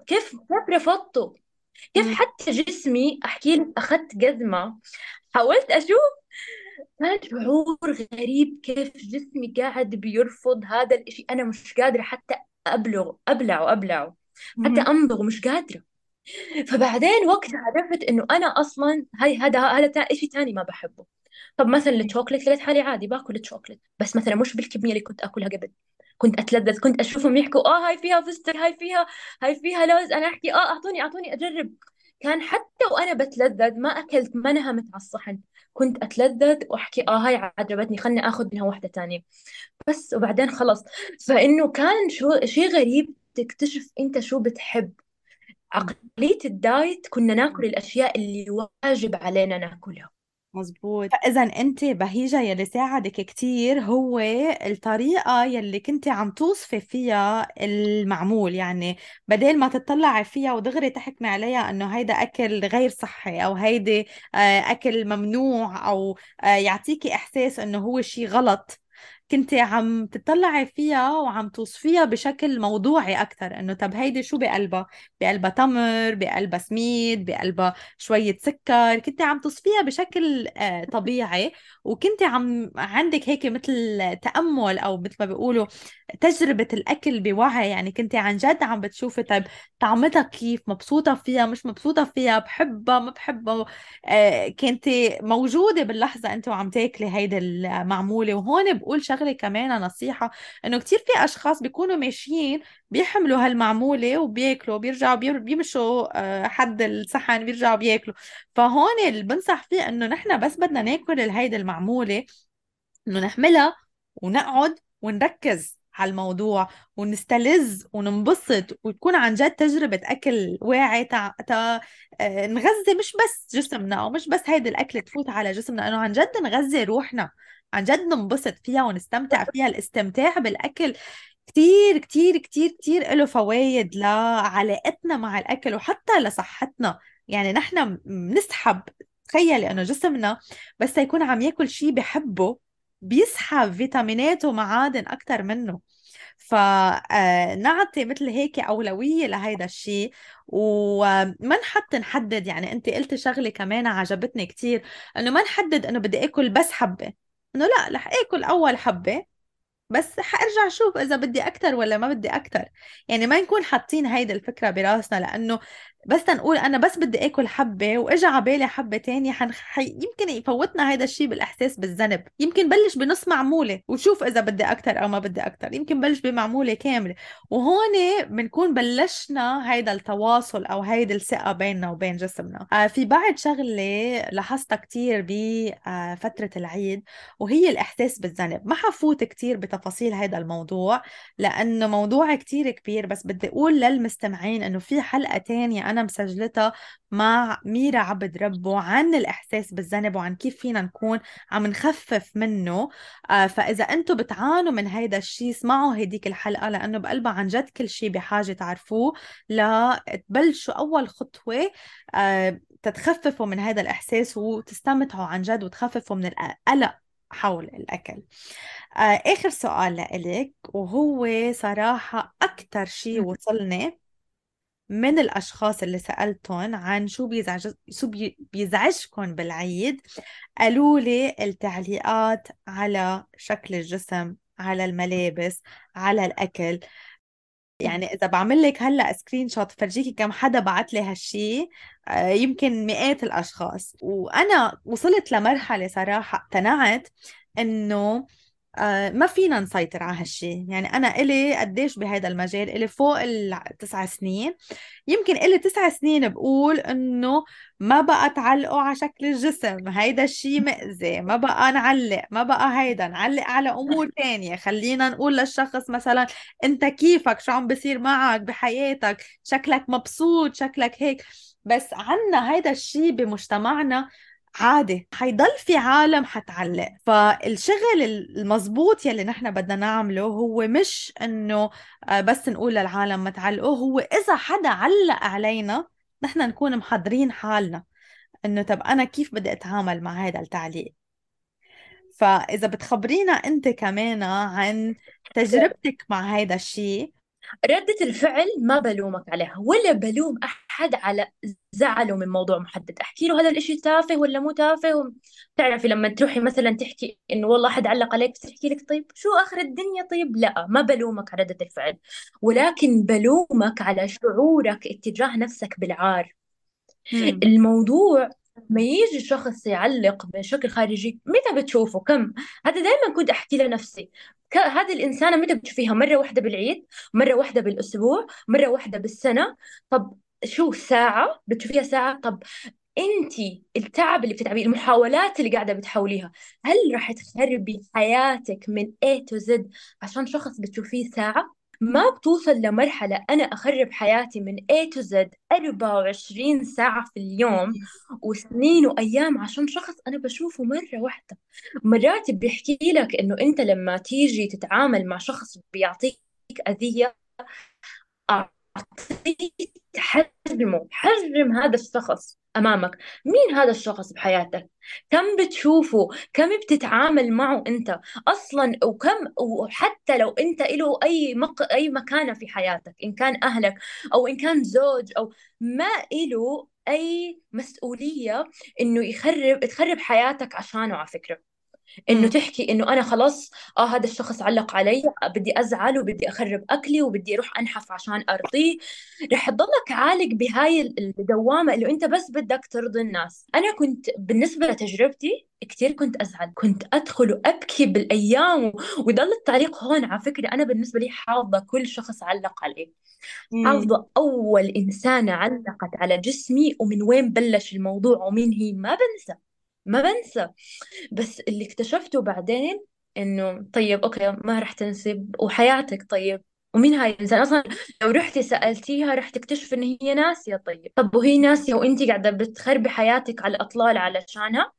كيف كيف رفضته؟ كيف مم. حتى جسمي أحكي لك أخذت جزمة حاولت أشوف كان شعور غريب كيف جسمي قاعد بيرفض هذا الإشي. أنا مش قادرة حتى ابلغ أبلعه أبلعه. حتى مم. امضغه مش قادرة. فبعدين وقتها عرفت إنه أنا أصلا هاي هذا هذا إشي تاني ما بحبه. طب مثلا الشوكليت لقيت حالي عادي باكل الشوكليت. بس مثلا مش بالكمية اللي كنت أكلها قبل. كنت أتلذذ كنت أشوفهم يحكوا آه هاي فيها فستق هاي فيها هاي فيها لوز. أنا أحكي آه اعطوني أعطوني أجرب. كان حتى وأنا بتلذذ ما أكلت ما نهمت على الصحن. كنت أتلذذ وأحكي آه هاي عجبتني خلني آخذ منها واحدة تانية. بس وبعدين خلص. فإنه كان شو شيء غريب تكتشف أنت شو بتحب. عقلية ال diet كنا ناكل الأشياء اللي واجب علينا ناكلها. مزبوط فإذا أنت بهيجة يلي ساعدك كتير هو الطريقة يلي كنت عم توصفي فيها المعمول. يعني بدل ما تطلعي فيها ودغري تحكمي عليها أنه هيدا أكل غير صحي أو هيدي آه، أكل ممنوع أو آه، يعطيكي إحساس أنه هو شيء غلط كنت عم تطلعي فيها وعم توصفيها بشكل موضوعي أكثر إنه طب هيدي شو بقلبها؟ بقلبها تمر، بقلبها سميد، بقلبها شوية سكر، كنت عم توصفيها بشكل آه، طبيعي وكنت عم عندك هيك مثل تأمل أو مثل ما بيقولوا تجربة الأكل بوعي يعني كنت عن جد عم بتشوفي طيب طعمتها كيف مبسوطة فيها مش مبسوطة فيها بحبها ما بحبها آه، كنت موجودة باللحظة أنت وعم تاكلي هيدي المعمولة وهون بقول شغلة كمان نصيحة إنه كتير في أشخاص بيكونوا ماشيين بيحملوا هالمعمولة وبياكلوا بيرجعوا بيمشوا آه، حد الصحن بيرجعوا بياكلوا. فهون اللي بنصح فيه إنه نحن بس بدنا ناكل هيدي المعمولة إنه نحملها ونقعد ونركز على الموضوع ونستلذ وننبسط وتكون عن جد تجربة أكل واعي تا, تا آه، نغذي مش بس جسمنا أو مش بس هيدي الأكل تفوت على جسمنا إنه عن جد نغذي روحنا. عن جد ننبسط فيها ونستمتع فيها. الاستمتاع بالأكل كتير كتير كتير كتير له فوايد لعلاقتنا مع الأكل وحتى لصحتنا. يعني نحن بنسحب تخيلي إنه جسمنا بس يكون عم ياكل شيء بحبه بيسحب فيتامينات ومعادن أكثر منه. فنعطي مثل هيك أولوية لهيدا الشيء وما نحط نحدد. يعني أنت قلتي شغلة كمان عجبتني كتير. إنه ما نحدد إنه بدي آكل بس حبة. إنه لا رح آكل أول حبة بس حارجع أشوف إذا بدي أكثر ولا ما بدي أكثر يعني ما نكون حاطين هيدي الفكرة براسنا لأنه بس تنقول أنا بس بدي آكل حبة واجى على بالي حبة تانية حن... حي... يمكن يفوتنا هذا الشيء بالإحساس بالذنب. يمكن بلش بنص معمولة. وشوف إذا بدي أكثر أو ما بدي أكثر يمكن بلش بمعمولة كاملة. وهون بنكون بلشنا هيدا التواصل أو هيدي الثقة بيننا وبين جسمنا. آه في بعد شغلة لاحظتها كثير بفتره آه العيد وهي الإحساس بالذنب. ما حفوت كثير بتفاصيل هذا الموضوع لأنه موضوع كثير كبير. بس بدي أقول للمستمعين إنه في حلقة تانية أنا مسجلتها مع ميرا عبد ربه عن الإحساس بالذنب وعن كيف فينا نكون عم نخفف منه. آه فإذا أنتم بتعانوا من هيدا الشيء اسمعوا هديك الحلقة لأنه بقلبها عن جد كل شيء بحاجة تعرفوه. لتبلشوا أول خطوة آه تتخففوا من هذا الإحساس وتستمتعوا عن جد وتخففوا من القلق حول الأكل. آه آخر سؤال لإلك وهو صراحة أكثر شيء وصلني. من الأشخاص اللي سألتهم عن شو بيزعج شو بيزعجكم بالعيد قالوا لي التعليقات على شكل الجسم على الملابس على الأكل. يعني إذا بعمل لك هلأ screenshot فرجيكي كم حدا بعت لي هالشي آه، يمكن مئات الأشخاص. وأنا وصلت لمرحلة صراحة اقتنعت آه، ما فينا نسيطر على هالشي. يعني أنا إلي قديش بهذا المجال إلي فوق التسع سنين. يمكن إلي تسع سنين بقول إنه ما بقى تعلقوا على شكل الجسم. هيدا الشي مأذي. ما بقى نعلق. ما بقى هيدا. نعلق على أمور تانية. خلينا نقول للشخص مثلا أنت كيفك؟ شو عم بصير معك بحياتك؟ شكلك مبسوط؟ شكلك هيك. بس عنا هيدا الشي بمجتمعنا عادي حيضل في عالم حتعلق. فالشغل المزبوط يلي نحن بدنا نعمله هو مش إنه آه، بس نقول للعالم ما تعلقوا هو إذا حدا علق علينا نحن نكون محضرين حالنا إنه طب أنا كيف بدي أتعامل مع هذا التعليق؟ فإذا بتخبرينا أنت كمان عن تجربتك مع هذا الشيء ردة الفعل ما بلومك عليها ولا بلوم أحد على زعله من موضوع محدد. أحكي له هذا الإشي تافه ولا مو تافه؟ تعرفي لما تروحي مثلا تحكي إنه والله أحد علق عليك بس تحكي لك طيب شو آخر الدنيا طيب؟ لا ما بلومك على ردة الفعل ولكن بلومك على شعورك اتجاه نفسك بالعار. الموضوع ما يجي شخص يعلق بشكل خارجي متى بتشوفه؟ كم؟ هذا دائما كنت أحكي لنفسي هذه الإنسانة متى بتشوفيها؟ مرة واحدة بالعيد مرة واحدة بالأسبوع مرة واحدة بالسنة. طب شو ساعة؟ بتشوفيها ساعة؟ طب انت التعب اللي بتتعبيه المحاولات اللي قاعدة بتحاوليها هل راح تخربي حياتك من A to Z عشان شخص بتشوفيه ساعة؟ ما بتوصل لمرحلة أنا أخرب حياتي من A to Z 24 ساعة في اليوم وسنين وأيام عشان شخص أنا بشوفه مرة واحدة. مرات بيحكي لك إنه أنت لما تيجي تتعامل مع شخص بيعطيك أذية حجمه حجم هذا الشخص أمامك. مين هذا الشخص بحياتك؟ كم بتشوفه؟ كم بتتعامل معه أنت؟ أصلا وكم وحتى لو أنت له أي مق... أي مكانة في حياتك إن كان أهلك أو إن كان زوج أو ما له أي مسؤولية إنه يخرب تخرب حياتك عشانه على فكرة. إنه. تحكي إنه أنا خلاص آه هذا الشخص علق علي بدي أزعل وبدي أخرب أكلي وبدي أروح أنحف عشان أرضيه. رح تضلك عالق بهاي الدوامة اللي أنت بس بدك ترضي الناس. أنا كنت بالنسبة لتجربتي كثير كنت أزعل. كنت أدخل وأبكي بالأيام ويضل التعليق هون على فكرة. أنا بالنسبة لي حافظة كل شخص علق علي. حافظة أول إنسانة علقت على جسمي ومن وين بلش الموضوع ومين هي ما بنسى. ما بنسى. بس اللي اكتشفته بعدين إنه طيب أوكي ما رح تنسب وحياتك طيب. ومين هاي الإنسان؟ أصلا لو رحتي سألتيها رح تكتشف إن هي ناسية طيب. طب وهي ناسية وانت قاعدة بتخربي حياتك على الأطلال علشانها؟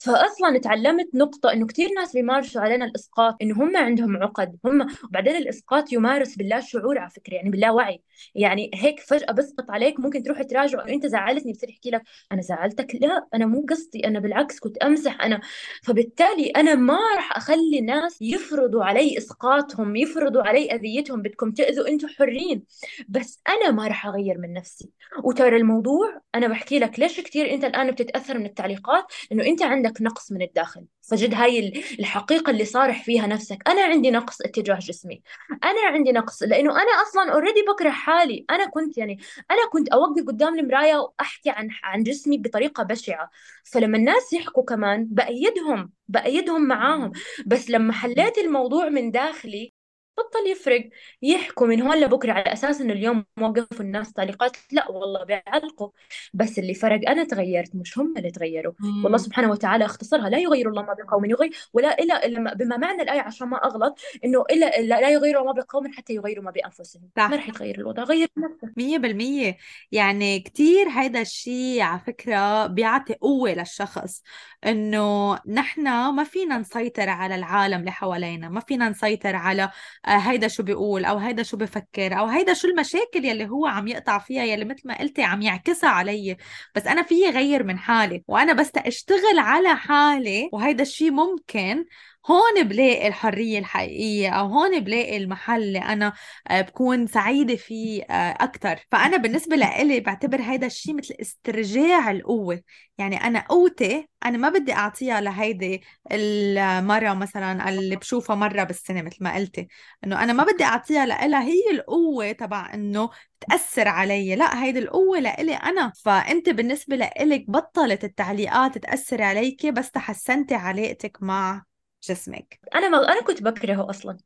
فاصلا تعلمت نقطة إنه كثير ناس بيمارسوا علينا الإسقاط إنه هم عندهم عقد هم وبعدين الإسقاط يمارس باللا شعور على فكرة يعني باللا وعي. يعني هيك فجأة بسقط عليك ممكن تروح تراجع أنت زعلتني بصير يحكي لك أنا زعلتك؟ لا أنا مو قصدي أنا بالعكس كنت أمزح أنا فبالتالي أنا ما راح أخلي الناس يفرضوا علي إسقاطهم يفرضوا علي أذيتهم بدكم تأذوا أنتم حرين. بس أنا ما راح أغير من نفسي. وترى الموضوع أنا بحكي لك ليش كثير أنت الآن بتتأثر من التعليقات إنه أنت عندك نقص من الداخل. فجد هاي الحقيقة اللي صارح فيها نفسك. أنا عندي نقص اتجاه جسمي. أنا عندي نقص لأنه أنا أصلا اوريدي بكره حالي. أنا كنت يعني أنا كنت أوقف قدام المراية وأحكي عن عن جسمي بطريقة بشعة. فلما الناس يحكوا كمان بأيدهم بأيدهم معاهم. بس لما حليت الموضوع من داخلي بطل يفرق يحكوا من هون لبكره على أساس إنه اليوم وقفوا الناس تعليقات لا والله بيعلقوا. بس اللي فرق أنا تغيرت مش هم اللي تغيروا. والله مم. سبحانه وتعالى اختصرها لا يغير الله ما بقوم يغير ولا إلا إلا بما معنى الآية عشان ما أغلط إنه إلا إلا لا يغير الله ما بقوم حتى يغيروا ما بأنفسهم. ما صح رح يتغير الوضع غير نفسك. مية بالمية. يعني كتير هيدا الشيء على فكرة بيعطي قوة للشخص إنه نحن ما فينا نسيطر على العالم اللي حوالينا ما فينا نسيطر على هيدا شو بيقول أو هيدا شو بفكر أو هيدا شو المشاكل يلي هو عم يقطع فيها يلي مثل ما قلتي عم يعكسها علي. بس أنا فيي غير من حالي وأنا بس أشتغل على حالي وهيدا الشيء ممكن. هون بلاقي الحرية الحقيقية أو هون بلاقي المحل اللي أنا آه، بكون سعيدة فيه آه، أكتر. فأنا بالنسبة لإلي بعتبر هيدا الشيء مثل استرجاع القوة. يعني أنا قوتي أنا ما بدي أعطيها لهيدي المرة مثلا اللي بشوفها مرة بالسنة مثل ما قلتي. إنه أنا ما بدي أعطيها لإلها هي القوة تبع إنه تأثر علي. لا هيدي القوة لإلي أنا. فأنت بالنسبة لإلك بطلت التعليقات تأثر عليكي بس تحسنتي علاقتك مع جسمك. أنا ما أنا كنت بكرهه أصلا.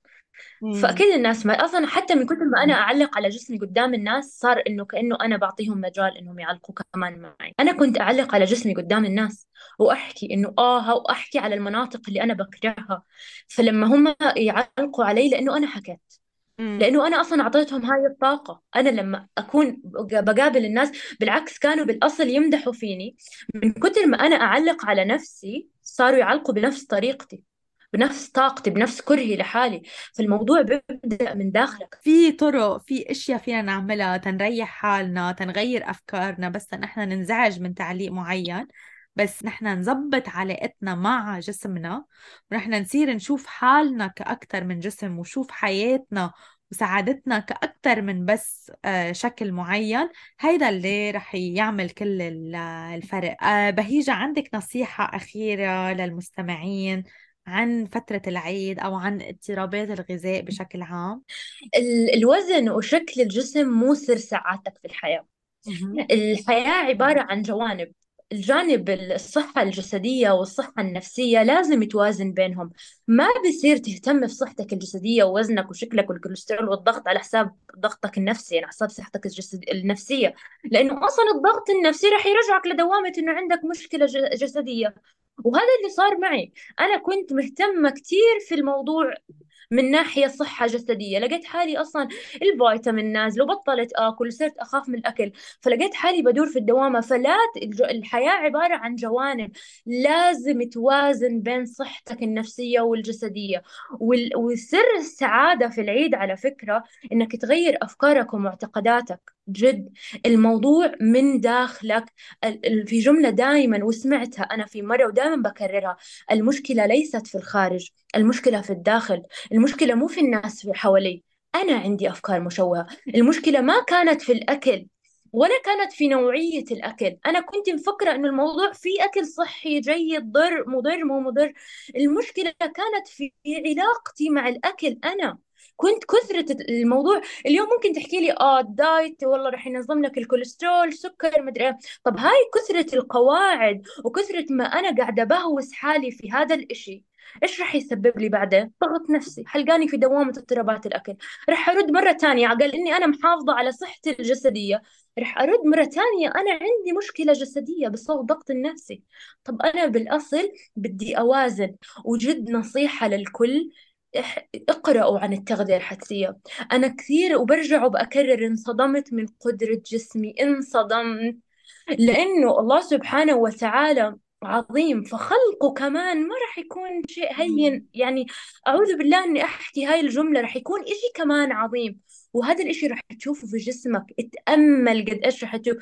مم. فأكيد الناس ما أصلا حتى من كثر ما أنا أعلق على جسمي قدام الناس صار إنه كأنه أنا بعطيهم مجال إنهم يعلقوا كمان معي. أنا كنت أعلق على جسمي قدام الناس وأحكي إنه آه وأحكي على المناطق اللي أنا بكرهها. فلما هم يعلقوا علي لأنه أنا حكيت. لأنه أنا أصلا أعطيتهم هاي الطاقة. أنا لما أكون بقابل الناس بالعكس كانوا بالأصل يمدحوا فيني. من كثر ما أنا أعلق على نفسي صاروا يعلقوا بنفس طريقتي. بنفس طاقتي بنفس كرهي لحالي. فالموضوع بيبدأ من داخلك. في طرق في أشياء فينا نعملها تنريح حالنا تنغير أفكارنا بس نحن ننزعج من تعليق معين. بس نحن نظبط علاقتنا مع جسمنا ونحن نصير نشوف حالنا كأكتر من جسم وشوف حياتنا وسعادتنا كأكتر من بس آه، شكل معين. هيدا اللي رح يعمل كل ال- الفرق. آه، بهيجة عندك نصيحة أخيرة للمستمعين؟ عن فترة العيد أو عن اضطرابات الغذاء بشكل عام؟ ال- الوزن وشكل الجسم مو سر سعادتك في الحياة. الحياة عبارة عن جوانب. الجانب الصحة الجسدية والصحة النفسية لازم يتوازن بينهم. ما بيصير تهتم بصحتك الجسدية ووزنك وشكلك والكوليسترول والضغط على حساب ضغطك النفسي يعني على حساب صحتك الجسد النفسية. لأنه أصلا الضغط النفسي رح يرجعك لدوامة إنه عندك مشكلة جسدية. وهذا اللي صار معي. أنا كنت مهتمة كثير في الموضوع من ناحية صحة جسدية. لقيت حالي أصلا الفيتامين نازل وبطلت آكل وصرت أخاف من الأكل. فلقيت حالي بدور في الدوامة. فلا الحياة عبارة عن جوانب لازم توازن بين صحتك النفسية والجسدية. وسر السعادة في العيد على فكرة إنك تغير أفكارك ومعتقداتك. جد. الموضوع من داخلك في جملة دائما وسمعتها أنا في مرة ودائما بكررها. المشكلة ليست في الخارج المشكلة في الداخل. المشكلة مو في الناس في حوالي. أنا عندي أفكار مشوهة. المشكلة ما كانت في الأكل ولا كانت في نوعية الأكل. أنا كنت مفكرة أنه الموضوع في أكل صحي جيد ضر مضر مو مضر. المشكلة كانت في علاقتي مع الأكل أنا. كنت كثرة الموضوع اليوم ممكن تحكي لي آه ال diet والله رح ينظم لك الكوليسترول سكر مدري إيه. طب هاي كثرة القواعد وكثرة ما أنا قاعدة بهوس حالي في هذا الإشي إيش رح يسبب لي بعدين؟ ضغط نفسي، حلاقيني في دوامة اضطرابات الأكل، رح أرد مرة ثانية على إني أنا محافظة على صحتي الجسدية، رح أرد مرة ثانية أنا عندي مشكلة جسدية بسبب ضغط النفسي، طب أنا بالأصل بدي أوازن، وجد نصيحة للكل اقرأوا عن التغذية الحسية أنا كثير وبرجع وبأكرر انصدمت من قدرة جسمي انصدمت. لأنه الله سبحانه وتعالى عظيم فخلقه كمان ما راح يكون شيء هين. يعني أعوذ بالله إني أحكي هاي الجملة راح يكون إشي كمان عظيم. وهذا الإشي راح تشوفه في جسمك اتأمل قد إيش راح تشوف.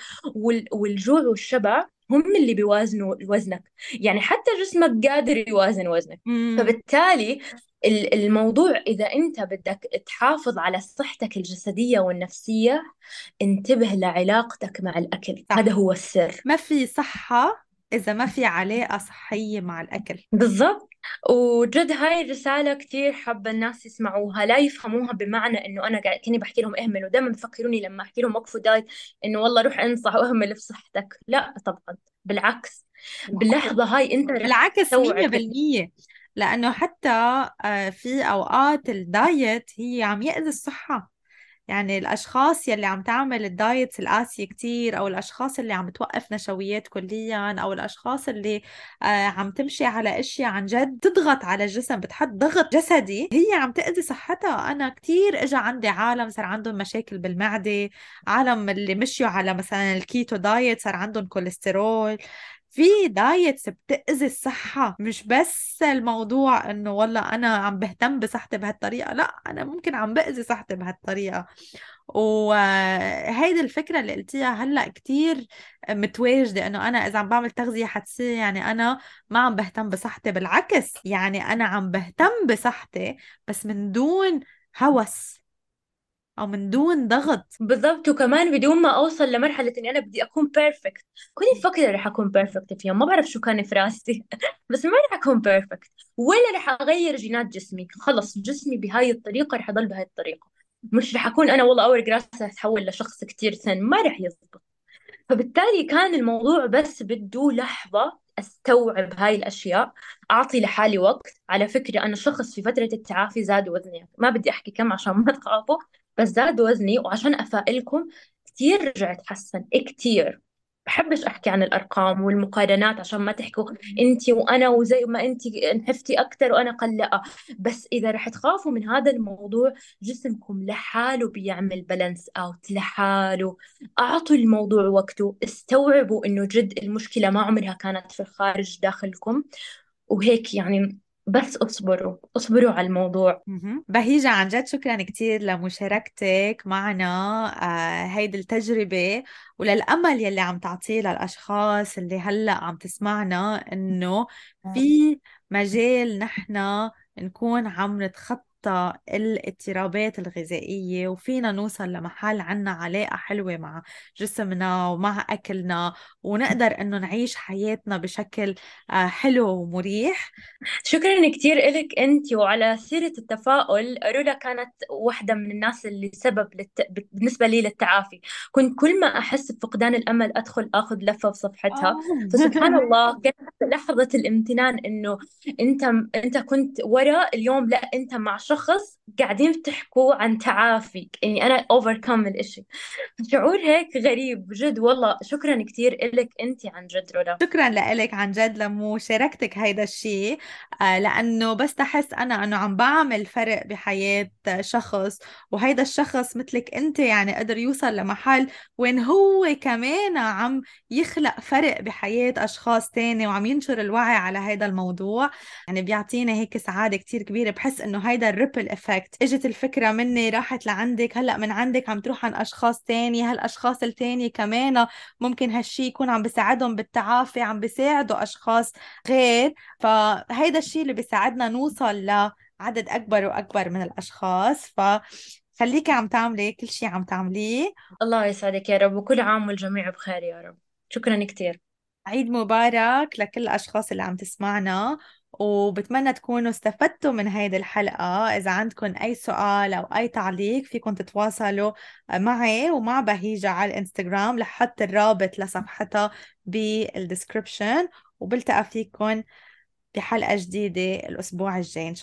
والجوع والشبع هم اللي بيوازنوا وزنك. يعني حتى جسمك قادر يوازن وزنك. فبالتالي الموضوع إذا أنت بدك تحافظ على صحتك الجسدية والنفسية انتبه لعلاقتك مع الأكل. صح. هذا هو السر. ما في صحة إذا ما في علاقة صحية مع الأكل. بالضبط. وجد هاي الرسالة كثير حابة الناس يسمعوها لا يفهموها بمعنى إنه أنا قاعد كني بحكي لهم اهملوا دائما بفكروني لما أحكي لهم وقفوا دايت إنه والله روح انصح واهمل في صحتك. لا طبعا بالعكس. باللحظة هاي أنت بالعكس 100% لأنه حتى آه، في أوقات ال diet هي عم يأذي الصحة. يعني الأشخاص يلي عم تعمل ال diet القاسية كتير أو الأشخاص اللي عم توقف نشويات كليا أو الأشخاص اللي آه، عم تمشي على أشياء عن جد تضغط على الجسم بتحط ضغط جسدي هي عم تأذي صحتها. أنا كتير إجا عندي عالم صار عندهم مشاكل بالمعدة عالم اللي مشيوا على مثلا ال keto diet صار عندهم كوليسترول. في diets بتأذي الصحة مش بس الموضوع إنه والله أنا عم بهتم بصحتي بهالطريقة لأ أنا ممكن عم بأذي صحتي بهالطريقة. وهيدي الفكرة اللي قلتيها هلأ كتير متواجدة إنه أنا إذا عم بعمل تغذية حدسية يعني أنا ما عم بهتم بصحتي بالعكس يعني أنا عم بهتم بصحتي بس من دون هوس. أو من دون ضغط. بالضبط. وكمان بدون ما أوصل لمرحلة إني أنا بدي أكون perfect كوني مفكره رح أكون perfect في يوم ما بعرف شو كان في راسي بس ما رح أكون perfect ولا رح أغير جينات جسمي. خلص جسمي بهاي الطريقة رح أضل بهاي الطريقة. مش رح أكون أنا والله اول راسي اتحول لشخص كتير thin ما رح يزبط. فبالتالي كان الموضوع بس بده لحظة أستوعب هاي الأشياء. أعطي لحالي وقت. على فكرة أنا شخص في فترة التعافي زاد وزني. ما بدي أحكي كم عشان ما تخافوا. بس زاد وزني وعشان أفائلكم كثير رجعت حسن كثير بحبش أحكي عن الأرقام والمقارنات عشان ما تحكوا انت وأنا وزي ما انت نحفتي أكثر وأنا قلقة. بس إذا رح تخافوا من هذا الموضوع جسمكم لحاله بيعمل بالانس اوت لحاله. أعطوا الموضوع وقته استوعبوا إنه جد المشكلة ما عمرها كانت في الخارج داخلكم. وهيك يعني بس اصبروا اصبروا على الموضوع. بهيجة عن جد شكرا كثير لمشاركتك معنا آه هيدي التجربة وللأمل يلي عم تعطيه للأشخاص اللي هلأ عم تسمعنا إنه في مجال نحن نكون عم نتخطى نتخطى الاضطرابات الغذائية وفينا نوصل لمحل عنا علاقة حلوة مع جسمنا ومع أكلنا ونقدر إنه نعيش حياتنا بشكل آه، حلو ومريح. شكرا كثير لك أنت وعلى سيرة التفاؤل رولا كانت واحدة من الناس اللي سبب للت... بالنسبة لي للتعافي. كنت كل ما أحس بفقدان الأمل أدخل أخذ لفة في صفحتها. فسبحان الله كانت لحظة الامتنان إنه أنت أنت كنت ورا اليوم لا أنت مع شخص قاعدين تحكوا عن تعافي يعني أنا أوفركم الإشي. شعور هيك غريب جد والله شكرا كثير لك أنت عن جد رولا شكرا لك عن جد لمشاركتك هيدا الشيء آه، لأنه بس تحس أنا أنه عم بعمل فرق بحياة شخص وهيدا الشخص مثلك أنت يعني قدر يوصل لمحل وين هو كمان عم يخلق فرق بحياة أشخاص تاني وعم ينشر الوعي على هيدا الموضوع. يعني بيعطينا هيك سعادة كتير كبيرة بحس إنه هيدا ال ripple effect إجت الفكرة مني راحت لعندك هلأ من عندك عم تروح عن أشخاص تاني هالأشخاص التاني كمان ممكن هالشي يكون عم بيساعدهم بالتعافي عم بيساعدوا أشخاص غير. فهيدا الشيء اللي بيساعدنا نوصل لعدد أكبر وأكبر من الأشخاص. ف خليكي عم تعملي كل شيء عم تعمليه. الله يسعدك يا رب وكل عام والجميع بخير يا رب. شكرا كثير عيد مبارك لكل الأشخاص اللي عم تسمعنا. وبتمنى تكونوا استفدتوا من هيدي الحلقة. إذا عندكم أي سؤال أو أي تعليق فيكم تتواصلوا معي ومع بهيجة على الإنستغرام لحط الرابط لصفحتها بالدسكربشن وبلتقى فيكم بحلقة جديدة الأسبوع الجاي إن شاء